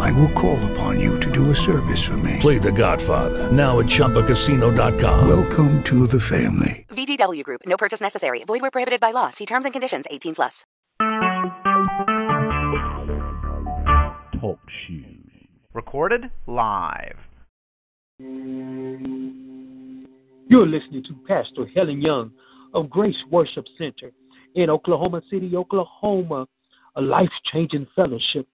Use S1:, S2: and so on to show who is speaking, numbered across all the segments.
S1: I will call upon you to do a service for me.
S2: Play The Godfather now at ChumbaCasino.com.
S1: Welcome to the family.
S3: VGW Group. No purchase necessary. Void where prohibited by law. See terms and conditions. 18 plus.
S4: Talk shoes. Recorded live.
S5: You're listening to Pastor Helen Young of Grace Worship Center in Oklahoma City, Oklahoma, a life changing fellowship.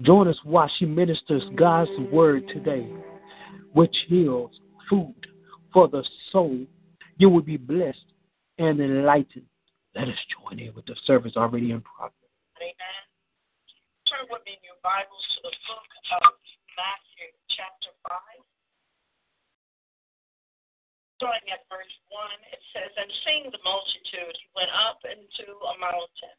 S5: Join us while she ministers God's word today, which heals food for the soul. You will be blessed and enlightened. Let us join in with the service already in progress.
S6: Amen. Turn with me in your Bibles to the book of Matthew, chapter 5. Starting at verse 1, it says, And seeing the multitude, he went up into a mountain.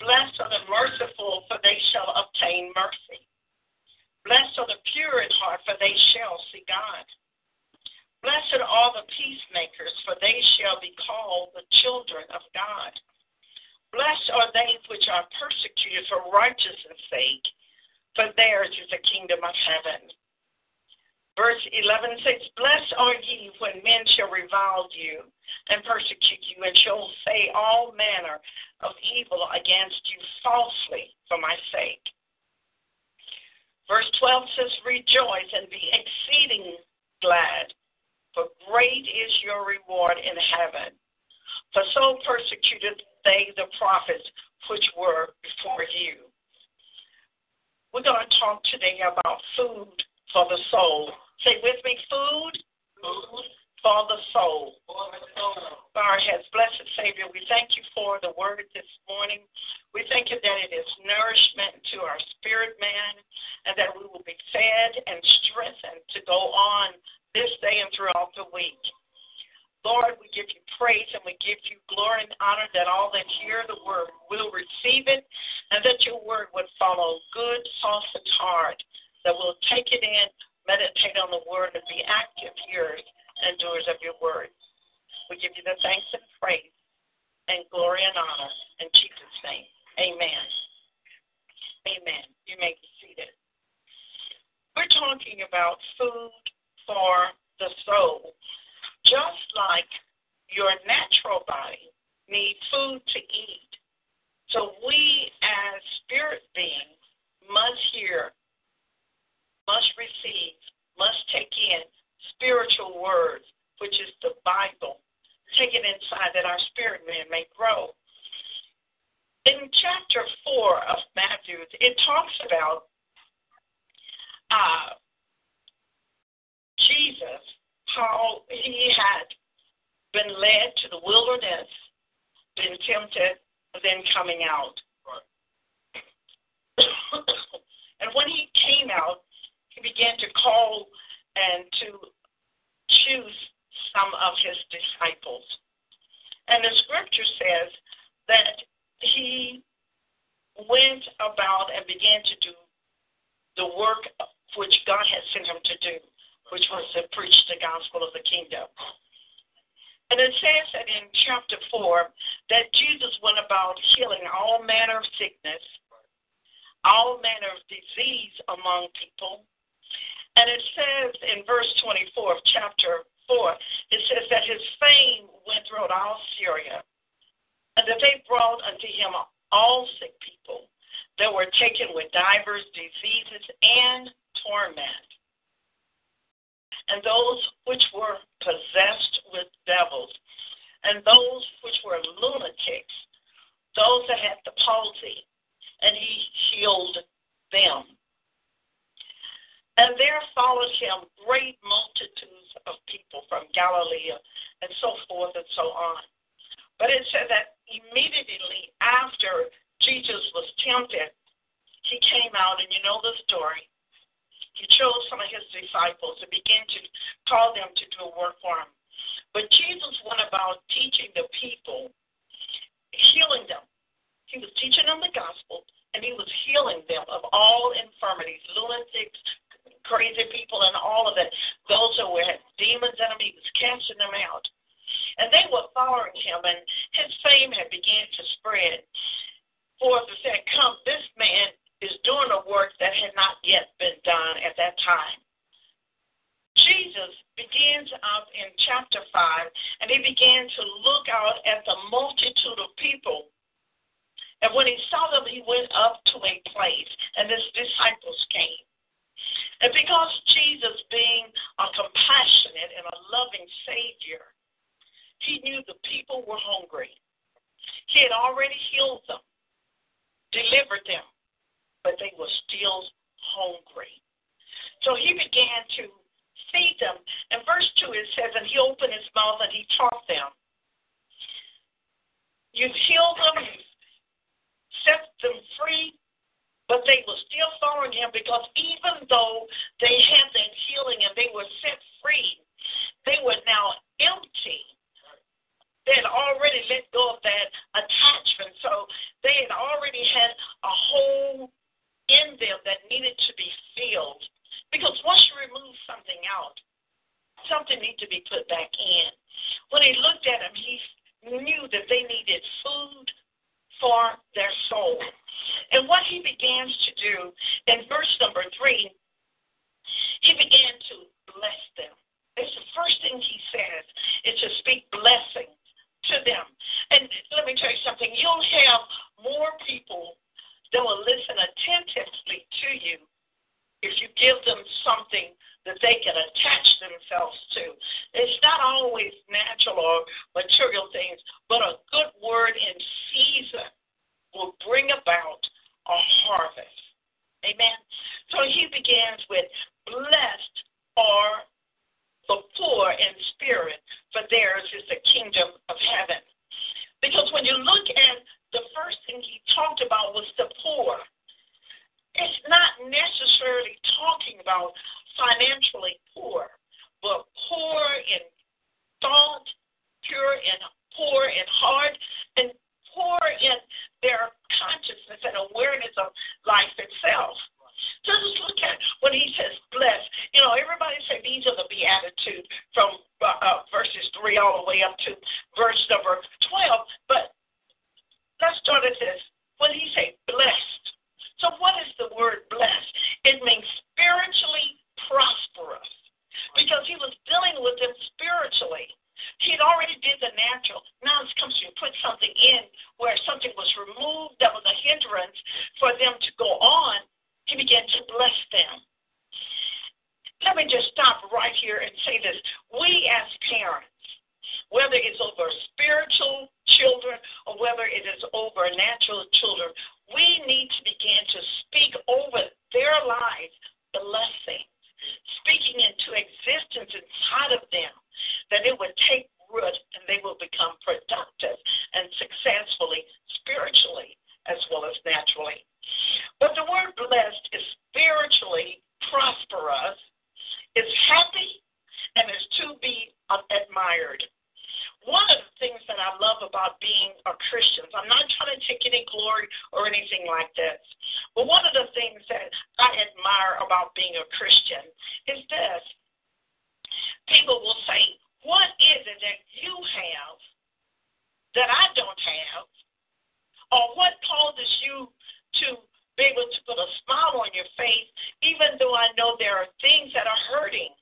S6: Blessed are the merciful, for they shall obtain mercy. Blessed are the pure in heart, for they shall see God. Blessed are the peacemakers, for they shall be called the children of God. Blessed are they which are persecuted for righteousness' sake, for theirs is the kingdom of heaven. Verse 11 says, Blessed are ye when men shall revile you and persecute you, and shall say all manner of evil against you falsely for my sake. Verse 12 says, Rejoice and be exceeding glad, for great is your reward in heaven. For so persecuted they the prophets which were before you. We're going to talk today about food for the soul. Say with me, food, food for the soul. Our has blessed Savior, we thank you for the word this morning. We thank you that it is nourishment to our spirit man and that we will be fed and strengthened to go on this day and throughout the week. Lord, we give you praise and we give you glory and honor that all that hear the word will receive it and that your word would follow good, soft, and hard, that we'll take it in, meditate on the word, and be active hearers and doers of your word. We give you the thanks and praise and glory and honor in Jesus' name. Amen. Amen. You may be seated. We're talking about food for the soul. Just like your natural body needs food to eat, so we as spirit beings must hear, must receive, must take in spiritual words, which is the Bible. Take it inside that our spirit man may grow. In chapter 4 of Matthew, it talks about uh, Jesus, how he had been led to the wilderness, been tempted, then coming out. and when he came out, he began to call and to choose some of his disciples. And the scripture says that he went about and began to do the work which God had sent him to do, which was to preach the gospel of the kingdom. And it says that in chapter 4 that Jesus went about healing all manner of sickness, all manner of disease among people. And it says in verse 24 of chapter 4, it says that his fame went throughout all Syria, and that they brought unto him all sick people that were taken with divers diseases and torment, and those which were possessed with devils, and those which were lunatics, those that had the palsy, and he healed them. And there followed him great multitudes of people from Galilee and so forth and so on. But it said that immediately after Jesus was tempted, he came out, and you know the story. He chose some of his disciples and began to call them to do a work for him. But Jesus went about teaching the people, healing them. He was teaching them the gospel, and he was healing them of all infirmities, lunatics, crazy people, and all of it. Those who demons in he was casting them out. And they were following him, and his fame had begun to spread. For the said, Come, this man is doing a work that had not yet been done at that time. Jesus begins up in chapter 5, and he began to look out at the multitude of people. And when he saw them, he went up to a place, and his disciples came. And because Jesus, being a compassionate and a loving Savior, he knew the people were hungry. He had already healed them, delivered them, but they were still hungry. So he began to feed them. And verse 2 it says, And he opened his mouth and he taught them. You've healed them, you've set them free, but they were still following him because even though they had that healing and they were set free, they were now empty. They had already let go of that attachment. So they had already had a hole in them that needed to be filled. Because once you remove something out, something needs to be put back in. When he looked at them, he knew that they needed food for their soul. And what he begins to do in verse number three, he began to bless them. It's the first thing he says is to speak blessing to them. And let me tell you something, you'll have more people that will listen attentively to you if you give them something that they can attach themselves to. It's not always natural or material things, but a good word in season will bring about a harvest. Amen. So he begins with blessed are the poor in spirit, for theirs is the kingdom of heaven. Because when you look at the first thing he talked about was the poor. It's not necessarily talking about financially poor, but poor in thought, pure in poor in heart, and poor in their consciousness and awareness of life itself. Just look at when he says blessed. You know, everybody say these are the beatitudes from uh, uh, verses 3 all the way up to verse number 12. But Let's start at this. When he say blessed, so what is the word blessed? It means spiritually prosperous because he was dealing with them spiritually. He'd already did the natural. Now it comes to put something in where something was removed that was a hindrance for them to go on. He began to bless them. Let me just stop right here and say this. We as parents, whether it's over spiritual children or whether it is over natural children, we need to begin to speak over their lives blessings, speaking into existence inside of them, that it would take root and they will become productive and successfully spiritually as well as naturally. But the word blessed is spiritually prosperous, is happy, and is to be admired one of the things that I love about being a Christian, I'm not trying to take any glory or anything like this, but one of the things that I admire about being a Christian is this. People will say, What is it that you have that I don't have? Or what causes you to be able to put a smile on your face, even though I know there are things that are hurting?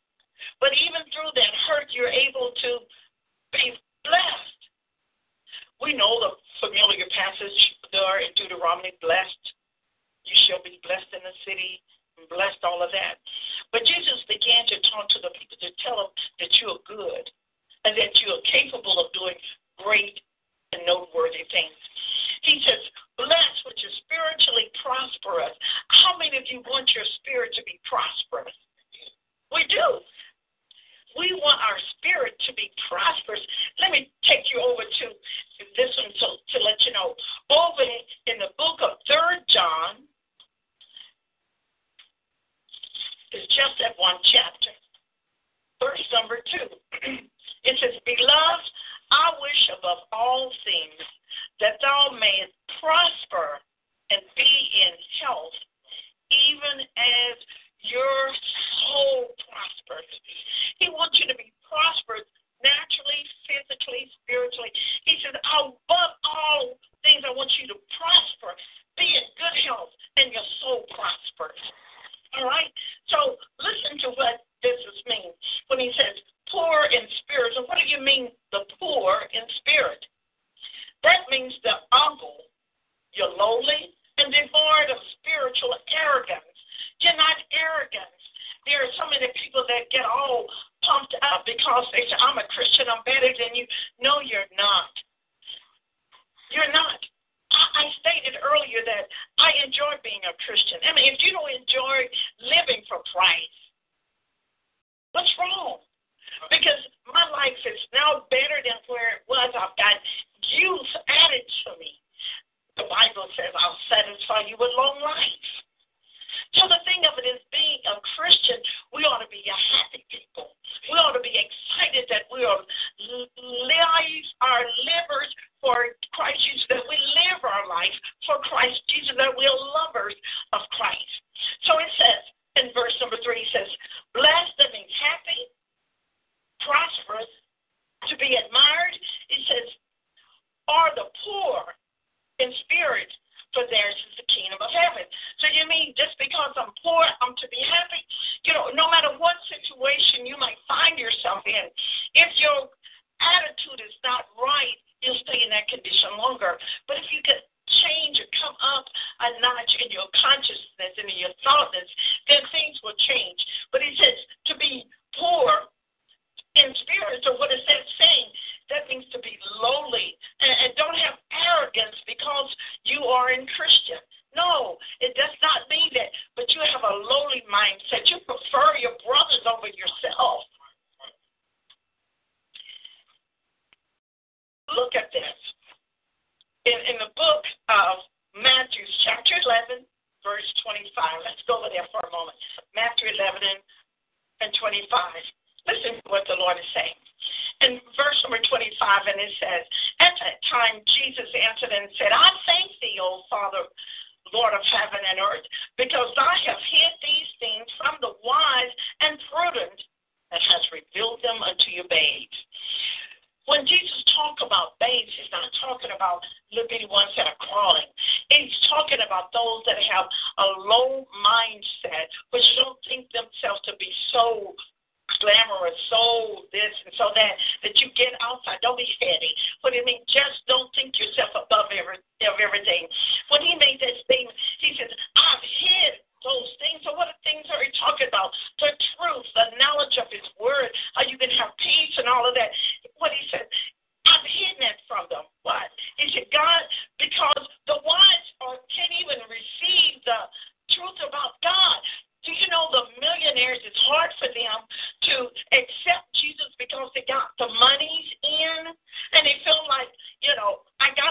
S6: But even through that hurt, you're able to be blessed. We know the familiar passage there in Deuteronomy, blessed. You shall be blessed in the city, and blessed all of that. But Jesus began to talk to the people to tell them that you are good and that you are capable of doing great and noteworthy things. He says, Blessed, which is spiritually prosperous. How many of you want your spirit to be prosperous? We do. We want our spirit to be prosperous. Let me take you over to this one to, to let you know. Over in the book of Third John, it's just that one chapter. Verse number two. It says, Beloved, I wish above all things that thou mayest prosper and be in health, even as your soul prospers. He wants you to be prosperous naturally, physically, spiritually. He says, above all things, I want you to prosper, be in good health, and your soul prospers. All right? So listen to what this means when he says poor in spirit. So what do you mean the poor in spirit? That means the humble, you're lowly, and devoid of spiritual arrogance. You're not arrogant. There are so many people that get all pumped up because they say, I'm a Christian, I'm better than you. No, you're not. You're not. I, I stated earlier that I enjoy being a Christian. I mean, if you don't enjoy living for Christ, what's wrong? Because my life is now better than where it was. I've got youth added to me. The Bible says, I'll satisfy you with long life. So the thing of it is, being a Christian, we ought to be a happy people. We ought to be excited that we are live our livers for Christ Jesus, that we live our life for Christ Jesus, that we are lovers of Christ. So it says in verse number three, it says, blessed, that means happy, prosperous, to be admired. It says, are the poor in spirit, for theirs is the kingdom of heaven. So you mean just because I'm poor, I'm to be happy? You know, no matter what situation you might find yourself in, if your attitude is not right, you'll stay in that condition longer. But if you could change or come up a notch in your consciousness and in your thoughtness, then things will change. But he says to be poor in spirit, so what is that saying? That means to be lowly and, and don't have arrogance because you are in Christian. No, it does not mean that, but you have a lowly mindset. You prefer your brothers over yourself. Look at this. In, in the book of Matthew, chapter 11, verse 25. Let's go over there for a moment. Matthew 11 and 25. Listen to what the Lord is saying in verse number 25, and it says, At that time Jesus answered and said, I thank thee, O Father, Lord of heaven and earth, because thou hast hid these things from the wise and prudent, and hast revealed them unto your babes. When Jesus talks about babes, he's not talking about little ones that are crawling. He's talking about those that have a low mindset, which don't think themselves to be so glamorous, so this and so that, that you get outside. Don't be petty. What do you mean? Just don't think yourself above every, of everything. When he made that statement, he says, I've hid those things. So what things are he talking about? The truth, the knowledge of his word, how you can have peace and all of that. What he said, I've hidden it from them. What? He said, God, because the wise are, can't even receive the truth about God. Do you know the millionaires, it's hard for them to accept Jesus because they got the monies in and they feel like, you know, I got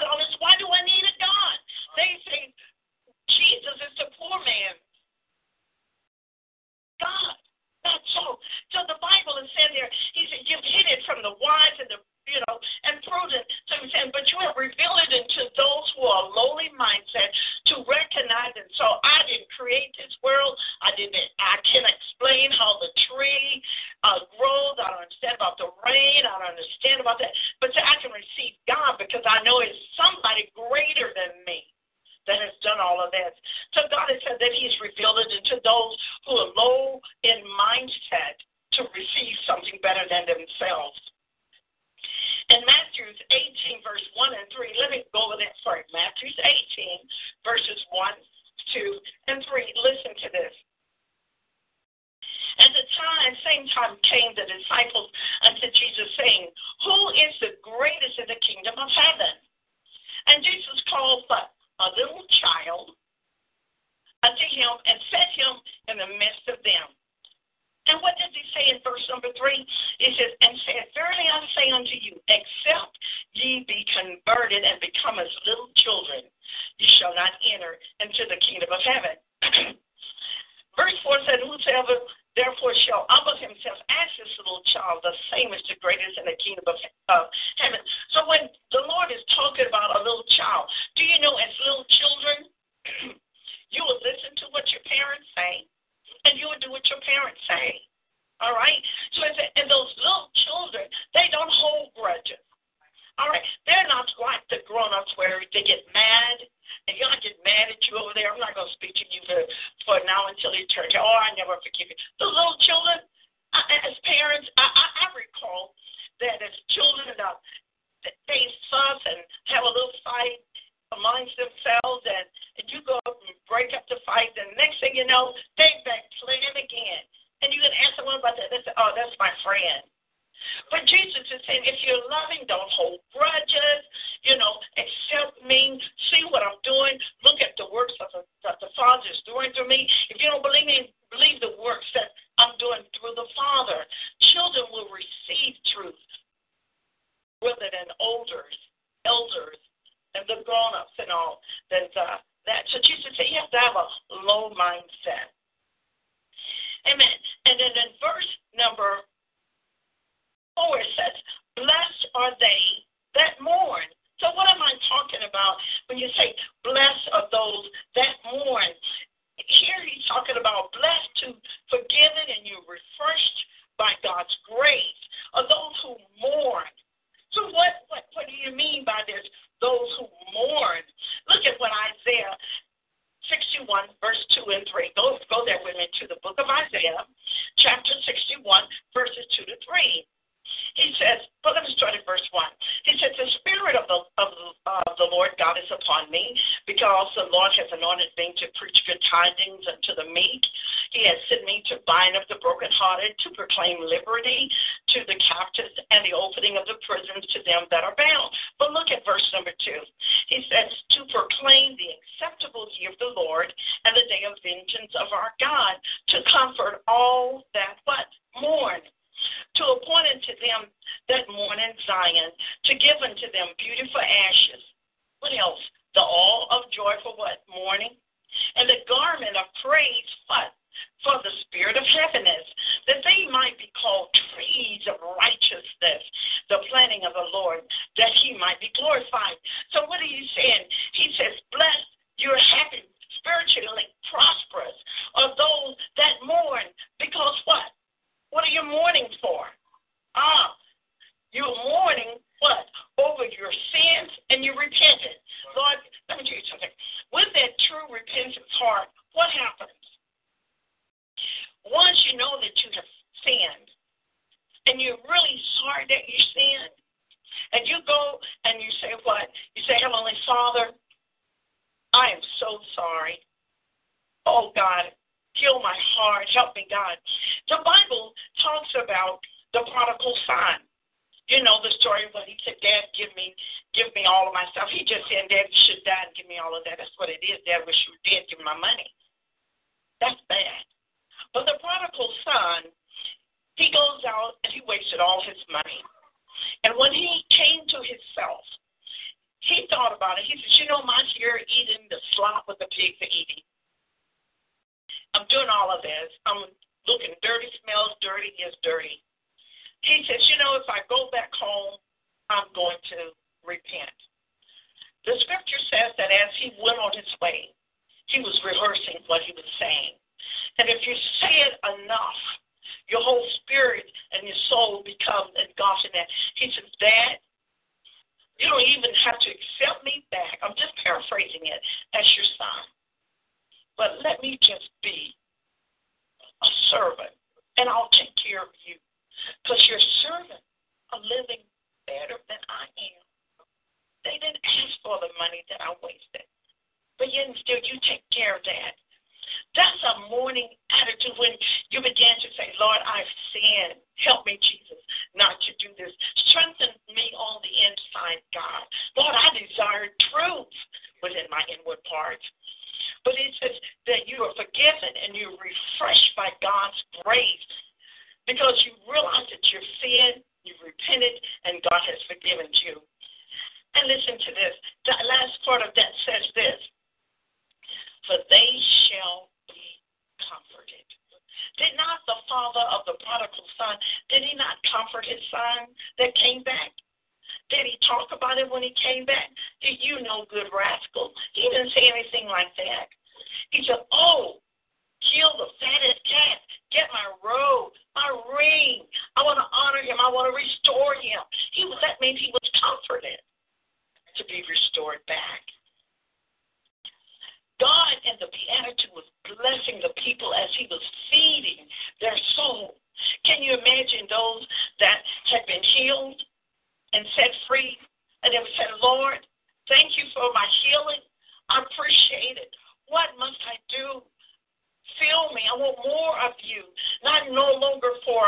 S6: the same is the greatest in the kingdom of, of heaven. So when the Lord is talking about a little child, do you know as little children, mourning what? Over your sins and your repentance. Lord, let me tell you something. With that true repentance heart, and I'll take care of you. Because your servants are living better than I am. They didn't ask for the money that I wasted. But yet and still, you take care of that. That's a mourning attitude when you begin to say, Lord, I've sinned. Help me, Jesus, not to do this. Strengthen me on the inside, God. Lord, I desire truth within my inward parts. But it says that you are forgiven and you're refreshed by God's grace because you realize that you're sin, you've repented, and God has forgiven you. And listen to this. The last part of that says this For they shall be comforted. Did not the father of the prodigal son, did he not comfort his son that came back? Did he talk about it when he came back? Did you know, good rascal? He didn't say anything like that. He said, Oh, kill the fattest cat. Get my robe, my ring. I want to honor him. I want to restore him. He was that means he was comforted to be restored back. God in the Beatitude was blessing the people as he was feeding their soul. Can you imagine those that had been healed? And set free. And they would say, Lord, thank you for my healing. I appreciate it. What must I do? Fill me. I want more of you. Not no longer for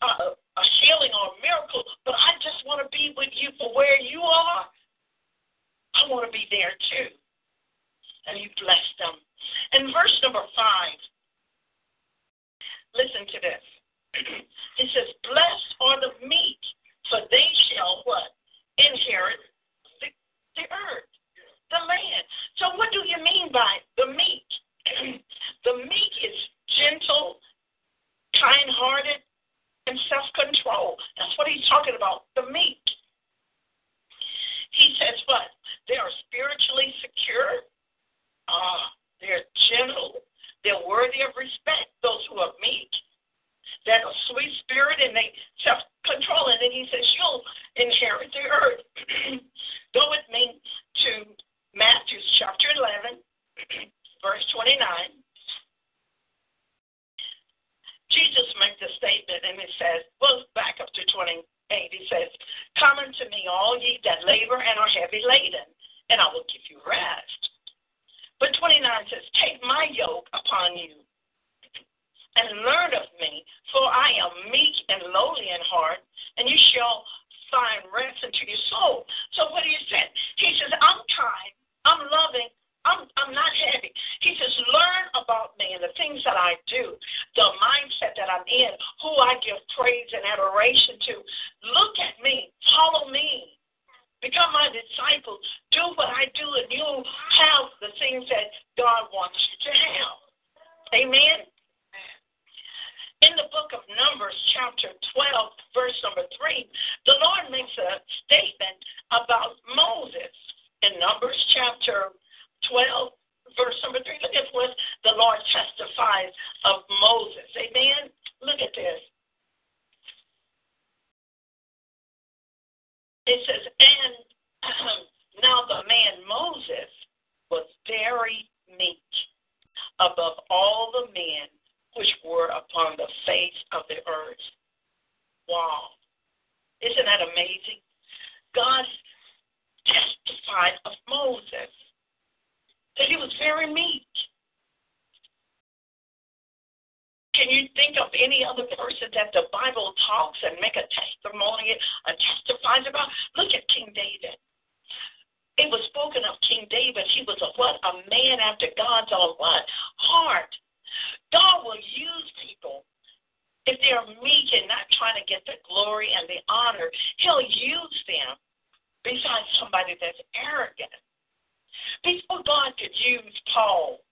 S6: uh, a healing or a miracle, but I just want to be with you for where you are. I want to be there too. And you bless them. And verse number five, listen to this. it says, Blessed are the meek, for they shall what? Inherit the, the earth, the land. So what do you mean by the meek? the meek is gentle, kind hearted, and self control. That's what he's talking about, the meek. He says what? They are spiritually secure. Uh, they're gentle. They're worthy of respect, those who are meek that a sweet spirit and they self control. And then he says, You'll inherit the earth. Go with me to Matthew chapter 11, verse 29. Jesus makes a statement and it says, well, back up to 28. He says, Come unto me, all ye that labor and are heavy laden, and I will give you rest. But 29 says, Take my yoke upon you and learn of me, for I am meek and lowly in heart, and you shall find rest unto your soul. So what he said, he says, I'm kind, I'm loving, I'm I'm not heavy. He says, learn about me and the things that I do, the mindset that I'm in, who I give praise and adoration to. Look at me, follow me. Become my disciple. Do what I do, and you'll have the things that God wants you to have. Amen in the book of Numbers, chapter 12, verse number 3, the Lord makes a statement about Moses. In Numbers, chapter 12, verse number 3, look at what the Lord testifies of Moses. Amen? Look at this. It says, and now the man Moses was very meek above all the men which were upon the face of the earth. Wow. Isn't that amazing? God testified of Moses that he was very meek. Can you think of any other person that the Bible talks and make a testimony and testifies about? Look at King David. It was spoken of King David. He was a what? A man after Own what? Heart. God will use people if they're meek and not trying to get the glory and the honor. He'll use them besides somebody that's arrogant. Before God could use Paul,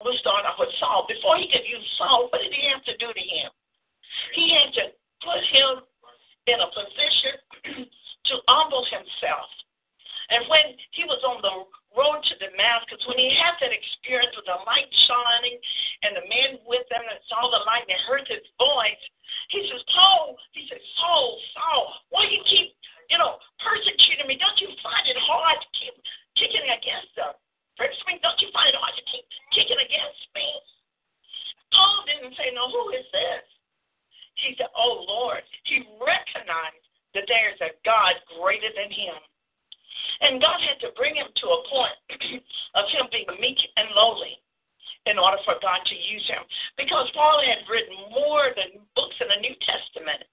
S6: we'll start off with Saul. Before he could use Saul, what did he have to do to him? He had to put him in a position to humble himself. And when he was on the road to Damascus, when he had that experience with the light shining and the men with them that saw the light and heard his voice, he says, Paul, he says, Saul, Saul, why you keep, you know, persecuting me? Don't you find it hard to keep kicking against? First me, don't you find it hard to keep kicking against me? Paul didn't say, No, who is this? He said, Oh Lord. He recognized that there is a God greater than him. And God had to bring him to a point of him being meek and lowly in order for God to use him. Because Paul had written more than books in the New Testament.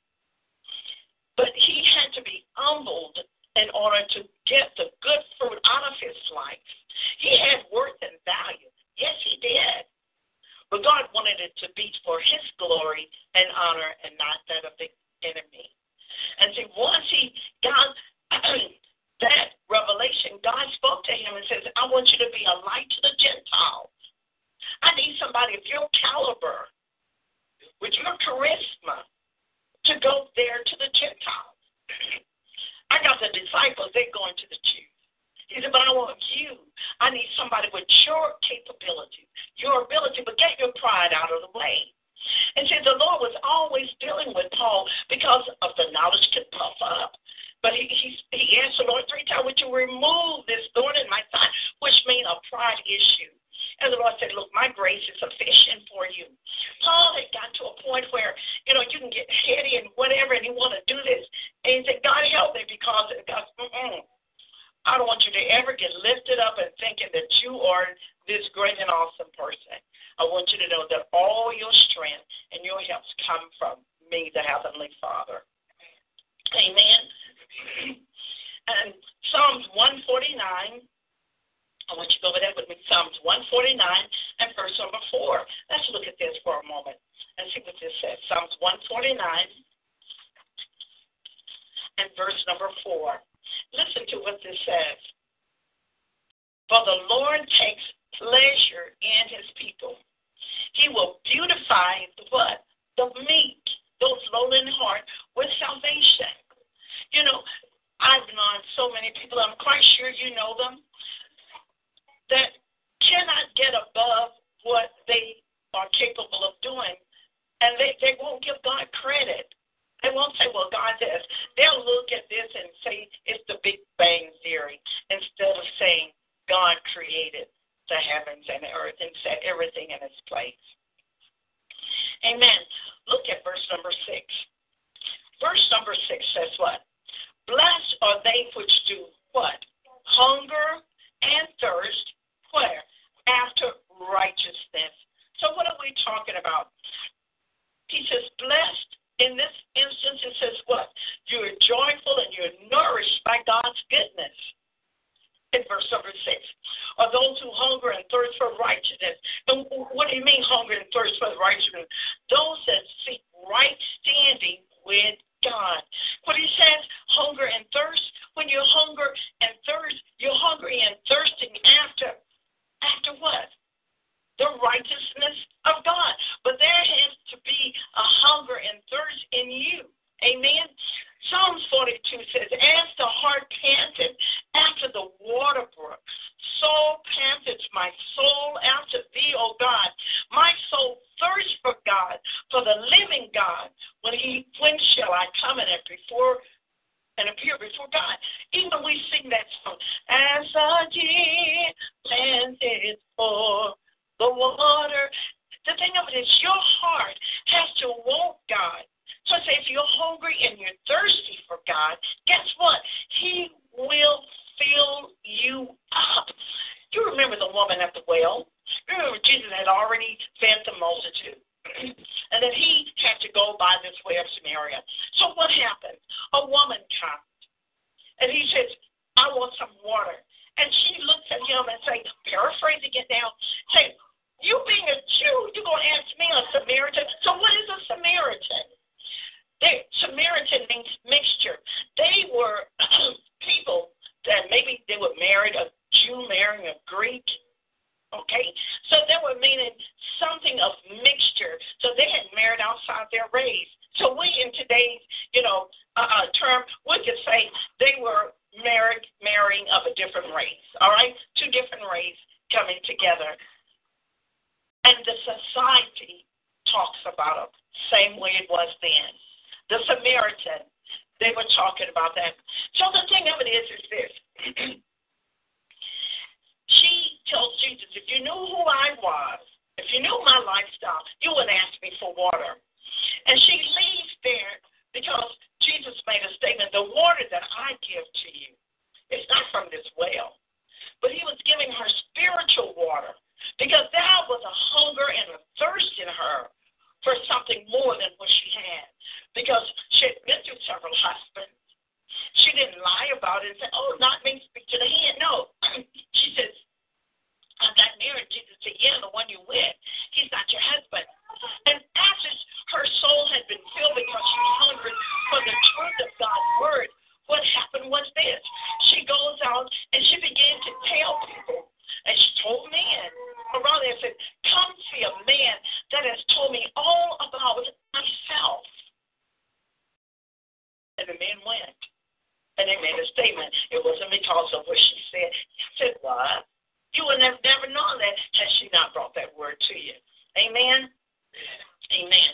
S6: But he had to be humbled in order to get the good fruit out of his life. He had worth and value. Yes, he did. But God wanted it to be for his glory and honor and not that of the enemy. And see, once he, got says, I want you to be a light to the Gentiles. I need somebody of your caliber, with your charisma, to go there to the Gentiles. I got the disciples, they're going to the Jews. He said, but I want you. I need somebody with your capability, your ability, but get your pride out of the way. And see, the Lord was always dealing with Paul because of the knowledge could puff up. But he, he, he asked the Lord three times, would you remove this thorn in my side, which means a pride issue. And the Lord said, Look, my grace is sufficient for you. Paul had got to a point where, you know, you can get heady and whatever, and you want to do this. And he said, God help me because God, mm-mm. I don't want you to ever get lifted up and thinking that you are this great and awesome person. I want you to know that all your strength and your helps come from me, the Heavenly Father. Amen. And Psalms 149 I want you to go over that with me. Psalms 149 and verse number 4. Let's look at this for a moment and see what this says. Psalms 149 and verse number 4. Listen to what this says. For the Lord takes pleasure in his people. He will beautify the what? The meek, those lowly in heart, with salvation. You know, I've known so many people, I'm quite sure you know them, that cannot get above what they are capable of doing, and they, they won't give God credit. They won't say, well, God does. They'll look at this and say it's the Big Bang Theory instead of saying God created the heavens and the earth and set everything in its place. Amen. Look at verse number six. Verse number six says what? Blessed are they which do what? Hunger and thirst where? After righteousness. So what are we talking about? He says, blessed. In this instance, it says what? You're joyful and you're nourished by God's goodness. In verse number six, are those who hunger and thirst for righteousness. And what do you mean hunger and thirst for righteousness? Those that seek right standing with God. What he says, hunger and thirst, when you hunger and thirst, you're hungry and thirsting after after what? The righteousness of God. But there has to be a hunger and thirst in you. Amen. Psalms 42 says, As the hart panted after the water brook, so panteth my soul after thee, O God. My soul thirsts for God, for the living God. When he when shall I come in it before and appear before God. Even we sing that song, as the deer planted for the water. The thing of it is, your heart has to want God. So I say, if you're hungry and you're thirsty for God, guess what? He will fill you up. You remember the woman at the well? You remember Jesus had already fed the multitude and then he had to go by this way of Samaria. So what happened? A woman comes, and he says, I want some water. And she looks at him and say, paraphrasing it now, say, you being a Jew, you're going to ask me a Samaritan. So what is a Samaritan? They, Samaritan means mixture. They were people that maybe they were married, a Jew marrying a Greek, Okay? So they were meaning something of mixture. So they had married outside their race. So we, in today's, you know, uh, uh, term, we could say they were married, marrying of a different race. All right? Two different races coming together. And the society talks about it same way then. The Samaritan, they were talking about that. So the thing of it is, is this. she tells Jesus, if you knew who I was, if you knew my lifestyle, you wouldn't ask me for water. And she leaves there because Jesus made a statement the water that I give to you is not from this well. But he was giving her spiritual water because there was a hunger and a thirst in her for something more than what she had. Because she had been through several husbands. She didn't lie about it and say, Oh, not me, speak to the hand. No. she says, I got married. Jesus said, Yeah, the one you with. He's not your husband. And after her soul had been filled because she was hungry for the truth of God's word, what happened was this. She goes out and she began to tell people and she told me and Around and said, Come see a man that has told me all about myself. And the man went. And they made a statement. It wasn't because of what she said. He said, What? You would have never known that had she not brought that word to you. Amen? Amen.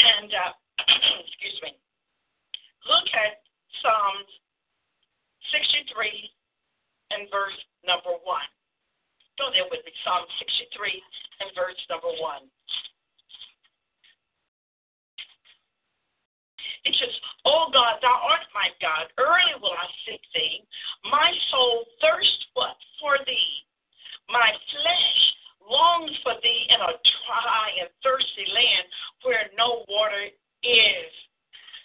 S6: And, uh, excuse me, look at Psalms 63 and verse number 1. Go there with me, Psalm 63 and verse number 1. It says, O God, thou art my God. Early will I seek thee. My soul thirsts what? For thee. My flesh longs for thee in a dry and thirsty land where no water is.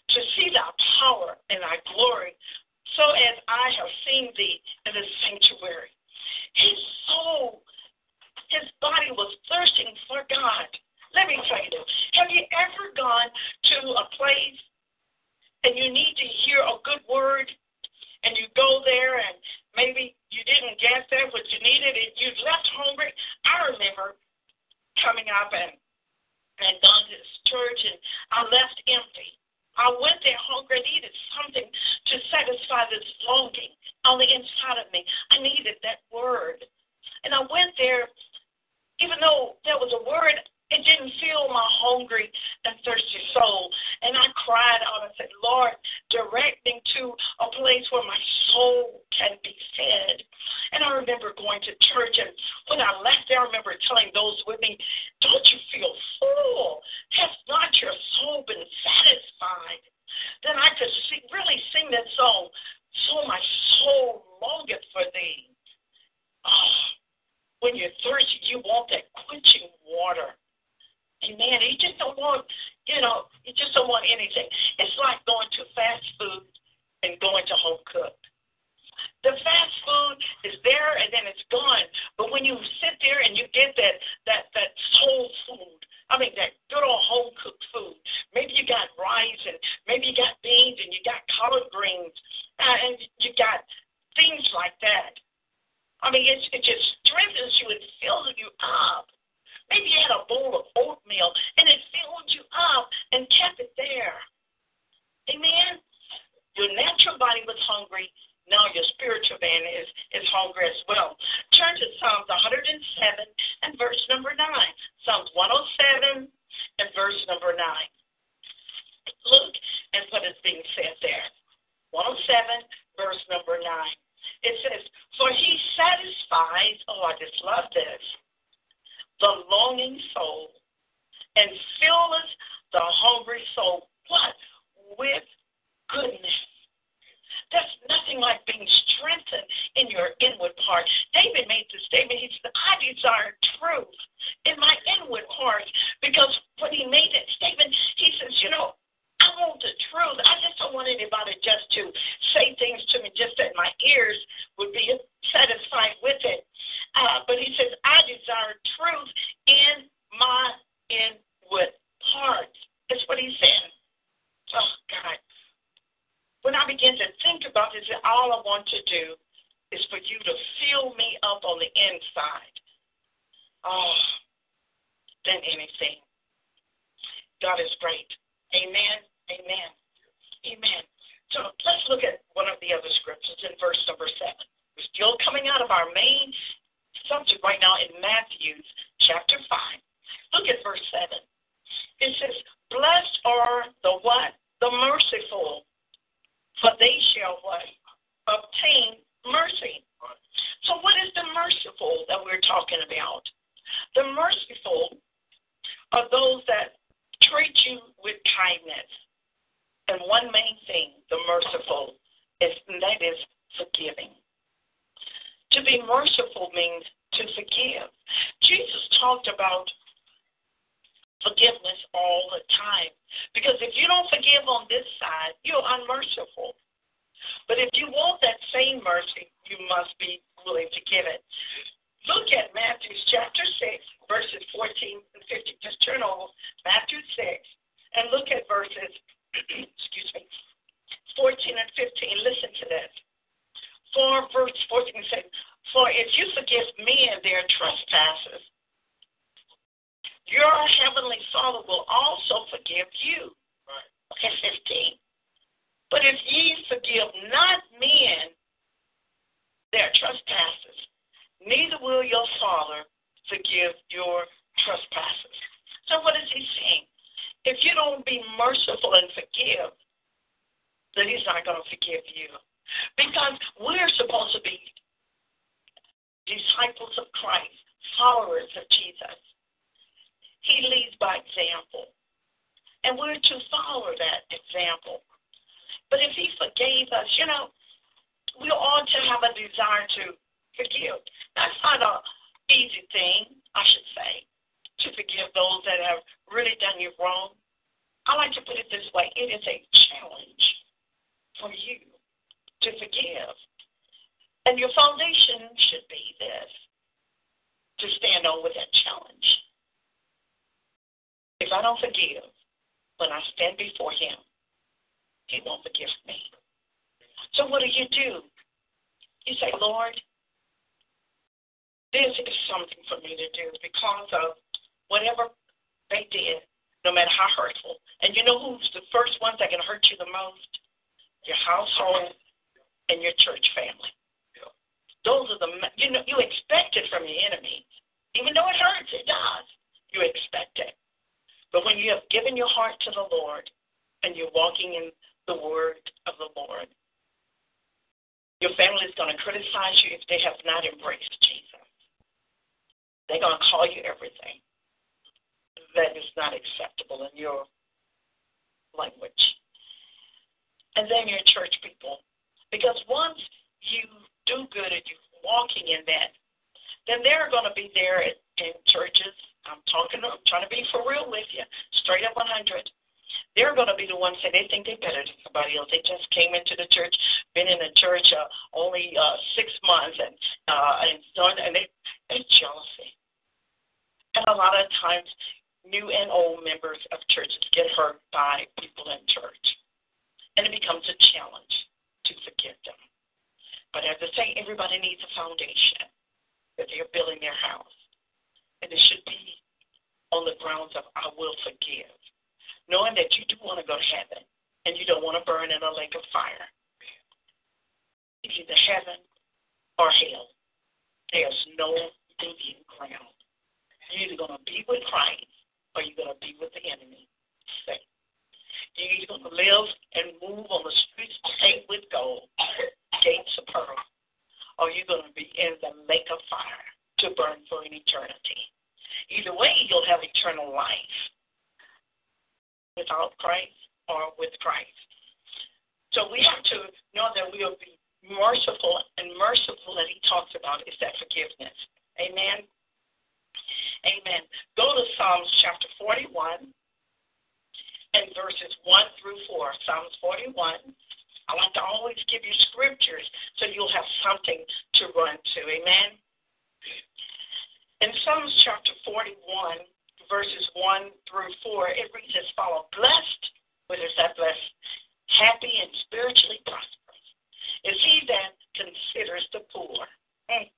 S6: To see thy power and thy glory, so as I have seen thee in the sanctuary. His soul, his body was thirsting for God. Let me tell you, have you ever gone to a place and you need to hear a good word and you go there and maybe you didn't get there what you needed and you left hungry. I remember coming up and and gone to this church and I left empty. I went there hungry, I needed something to satisfy this longing on the inside of me. I needed that word. And I went there, even though there was a word it didn't fill my hungry and thirsty soul. And I cried out and said, Lord, direct me to a place where my soul can be fed. And I remember going to church, and when I left there, I remember telling those with me, Don't you feel full? Has not your soul been satisfied? Then I could see, really sing that song, So my soul longeth for thee. Oh, when you're thirsty, you want that quenching water. Amen. You just don't want, you know, you just don't want anything. It's like going to fast food and going to home cooked. The fast food is there and then it's gone. But when you sit there and you get that that that soul food, I mean that good old home cooked food. Maybe you got rice and maybe you got beans and you got collard greens uh, and you got things like that. I mean, it, it just strengthens you and fills you up. Maybe you had a bowl of oatmeal and it filled you up and kept it there. Amen. Your natural body was hungry. Now your spiritual man is, is hungry as well. Turn to Psalms 107 and verse number 9. Psalms 107 and verse number 9. Look at what is being said there. 107, verse number 9. It says, For he satisfies, oh, I just love this the longing soul and filleth the hungry soul. What? With goodness. There's nothing like being strengthened in your inward part. David made the statement. He said, I desire truth in my inward part. Because when he made that statement, he says, you know, I want the truth. I just don't want anybody just to say things to me just that my ears would be satisfied with it. Uh, but he says, I desire truth in my inward parts. That's what he said. Oh, God. When I begin to think about this, all I want to do is for you to fill me up on the inside. Oh, than anything. God is great. Amen. Amen. Amen. So let's look at one of the other scriptures in verse number seven. We're still coming out of our main subject right now in Matthew chapter 5. Look at verse 7. It says, Blessed are the what? The merciful, for they shall what? Obtain mercy. So, what is the merciful that we're talking about? The merciful are those that treat you with kindness. And one main thing, the merciful, is and that is forgiving. To be merciful means to forgive. Jesus talked about forgiveness all the time. Because if you don't forgive on this side, you're unmerciful. But if you want that same mercy, you must be willing to give it. Look at Matthew chapter 6, verses 14 and 15. Just turn over Matthew 6 and look at verses, excuse me, 14 and 15. Listen to this. For verse 14 says, for if you forgive men their trespasses, your heavenly Father will also forgive you. Right. Okay, 15. But if ye forgive not men their trespasses, neither will your Father forgive your trespasses. So what is he saying? If you don't be merciful and forgive, then he's not going to forgive you. Because we're supposed to be disciples of Christ, followers of Jesus. He leads by example. And we're to follow that example. But if he forgave us, you know, we ought to have a desire to forgive. That's not an easy thing, I should say, to forgive those that have really done you wrong. I like to put it this way it is a challenge for you to forgive. And your foundation should be this to stand on with that challenge. If I don't forgive, when I stand before Him, He won't forgive me. So what do you do? You say, Lord, this is something for me to do because of whatever they did, no matter how hurtful. And you know who's the first ones that can hurt you the most? Your household and your church family. Those are the you know you expect it from your enemies, even though it hurts. It does. You expect it. But when you have given your heart to the Lord and you're walking in the word of the Lord, your family is going to criticize you if they have not embraced Jesus. They're going to call you everything that is not acceptable in your language. And then your church people. Because once you do good and you're walking in that, then they're going to be there in churches I'm talking, I'm trying to be for real with you, straight up 100. They're going to be the ones that they think they're better than somebody else. They just came into the church, been in the church uh, only uh, six months, and uh, and done, and they they jealousy. And a lot of times, new and old members of churches get hurt by people in church, and it becomes a challenge to forgive them. But as I say, everybody needs a foundation that they're building their house. And it should be on the grounds of I will forgive, knowing that you do want to go to heaven and you don't want to burn in a lake of fire. It's either heaven or hell. There's no median ground. You're either going to be with Christ or you're going to be with the enemy. Say. You're either going to live and move on the streets paved with gold, gates of pearl, or you're going to be in the lake of fire to burn for an eternity. Either way, you'll have eternal life without Christ or with Christ. So we have to know that we will be merciful, and merciful that he talks about is that forgiveness. Amen. Amen. Go to Psalms chapter 41 and verses 1 through 4. Psalms 41. I like to always give you scriptures so you'll have something to run to. Amen. In Psalms chapter 41, verses 1 through 4, it reads as follows Blessed, what is that blessed? Happy and spiritually prosperous is he that considers the poor. Hmm.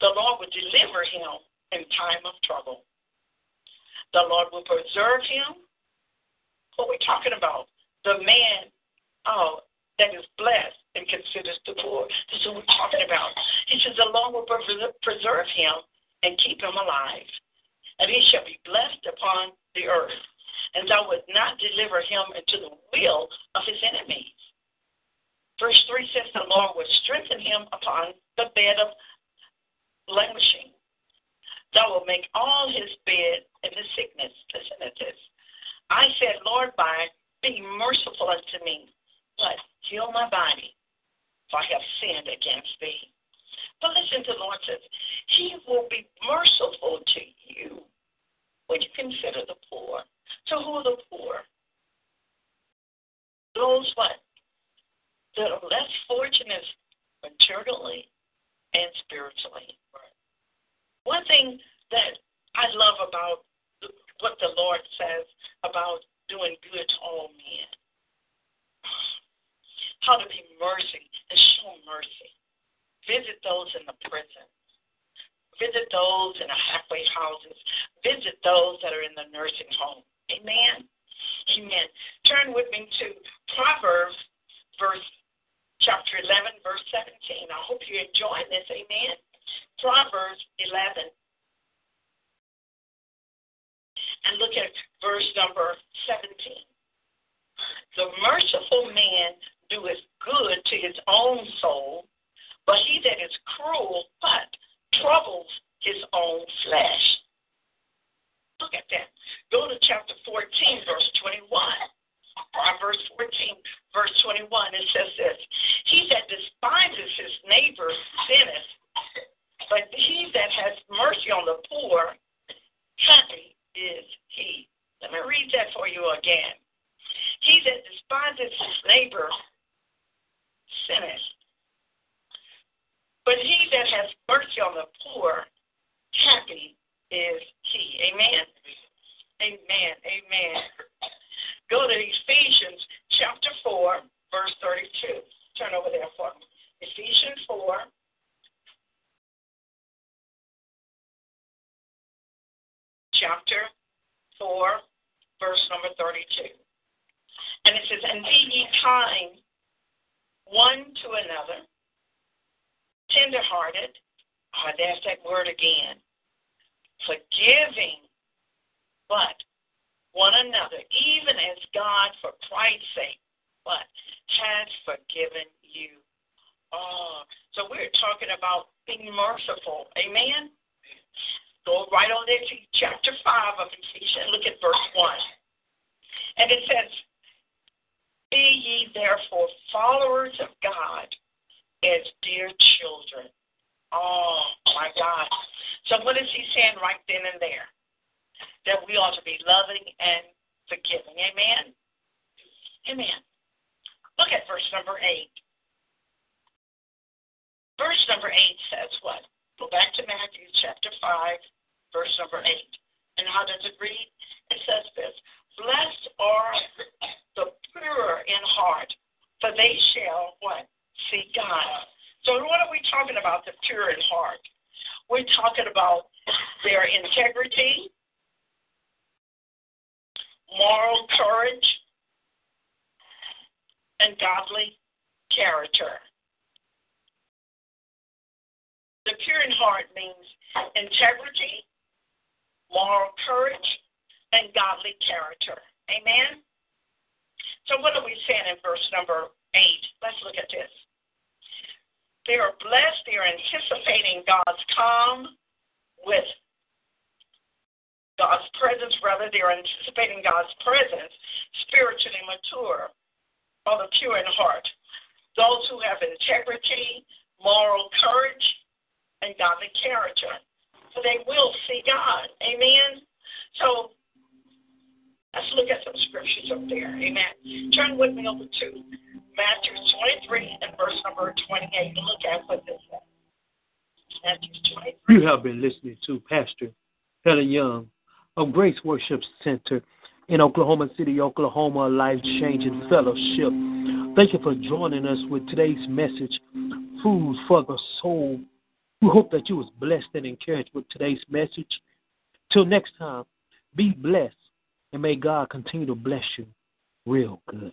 S6: The Lord will deliver him in time of trouble. The Lord will preserve him. What we're we talking about? The man oh, that is blessed and considers the poor. This is what we're talking about. He says the Lord will preserve him and keep him alive. And he shall be blessed upon the earth. And thou wilt not deliver him into the will of his enemies. Verse 3 says, The Lord will strengthen him upon the bed of languishing. Thou wilt make all his bed in his sickness. Listen to this. I said, Lord, by be merciful unto me. But heal my body, for I have sinned against thee. But listen to the Lord says, He will be merciful to you when you consider the poor. So who are the poor? Those what? That are less fortunate materially and spiritually. One thing that I love about what the Lord says about doing good to all men. How to be mercy and show mercy. Visit those in the prison. Visit those in the halfway houses. Visit those that are in the nursing home. Amen. Amen. Turn with me to Proverbs verse chapter 11, verse 17. I hope you're enjoying this. Amen. Proverbs 11. And look at verse number 17. The merciful man doeth good to his own soul, but he that is cruel, but troubles his own flesh. Look at that. Go to chapter 14, verse 21. Proverbs 14, verse 21, it says this He that despises his neighbor sinneth, but he that has mercy on the poor, happy is he. Let me read that for you again. He that despises his neighbor sinneth, but he that has mercy on the poor, happy is he. Amen. Amen. Amen. Go to Ephesians chapter 4, verse 32. Turn over there for me. Ephesians 4. Chapter 4, verse number 32. And it says, And be ye kind one to another, tenderhearted. Oh, there's that word again. Forgiving, but one another, even as God, for Christ's sake, but has forgiven you. Oh, so we're talking about being merciful. Amen. Go right on there to chapter 5 of Ephesians. Look at verse 1. And it says, Be ye therefore followers of God as dear children. Oh, my God. So, what is he saying right then and there? That we ought to be loving and forgiving. Amen? Amen. Look at verse number 8. Verse number 8 says what? Go back to Matthew chapter 5, verse number 8. And how does it read? It says this Blessed are the pure in heart, for they shall what? See God. So what are we talking about, the pure in heart? We're talking about their integrity, moral courage, and godly character. The pure in heart means integrity, moral courage, and godly character. Amen? So, what are we saying in verse number 8? Let's look at this. They are blessed, they are anticipating God's calm with God's presence, rather, they are anticipating God's presence, spiritually mature, or the pure in heart. Those who have integrity, moral courage, and godly character. So they will see God. Amen. So let's look at some scriptures up there. Amen. Turn with me over to Matthew 23 and verse number 28 look at what this says. Matthew 23.
S5: You have been listening to Pastor Helen Young of Grace Worship Center in Oklahoma City, Oklahoma, life changing fellowship. Thank you for joining us with today's message, Food for the Soul. We hope that you was blessed and encouraged with today's message. Till next time, be blessed and may God continue to bless you real good.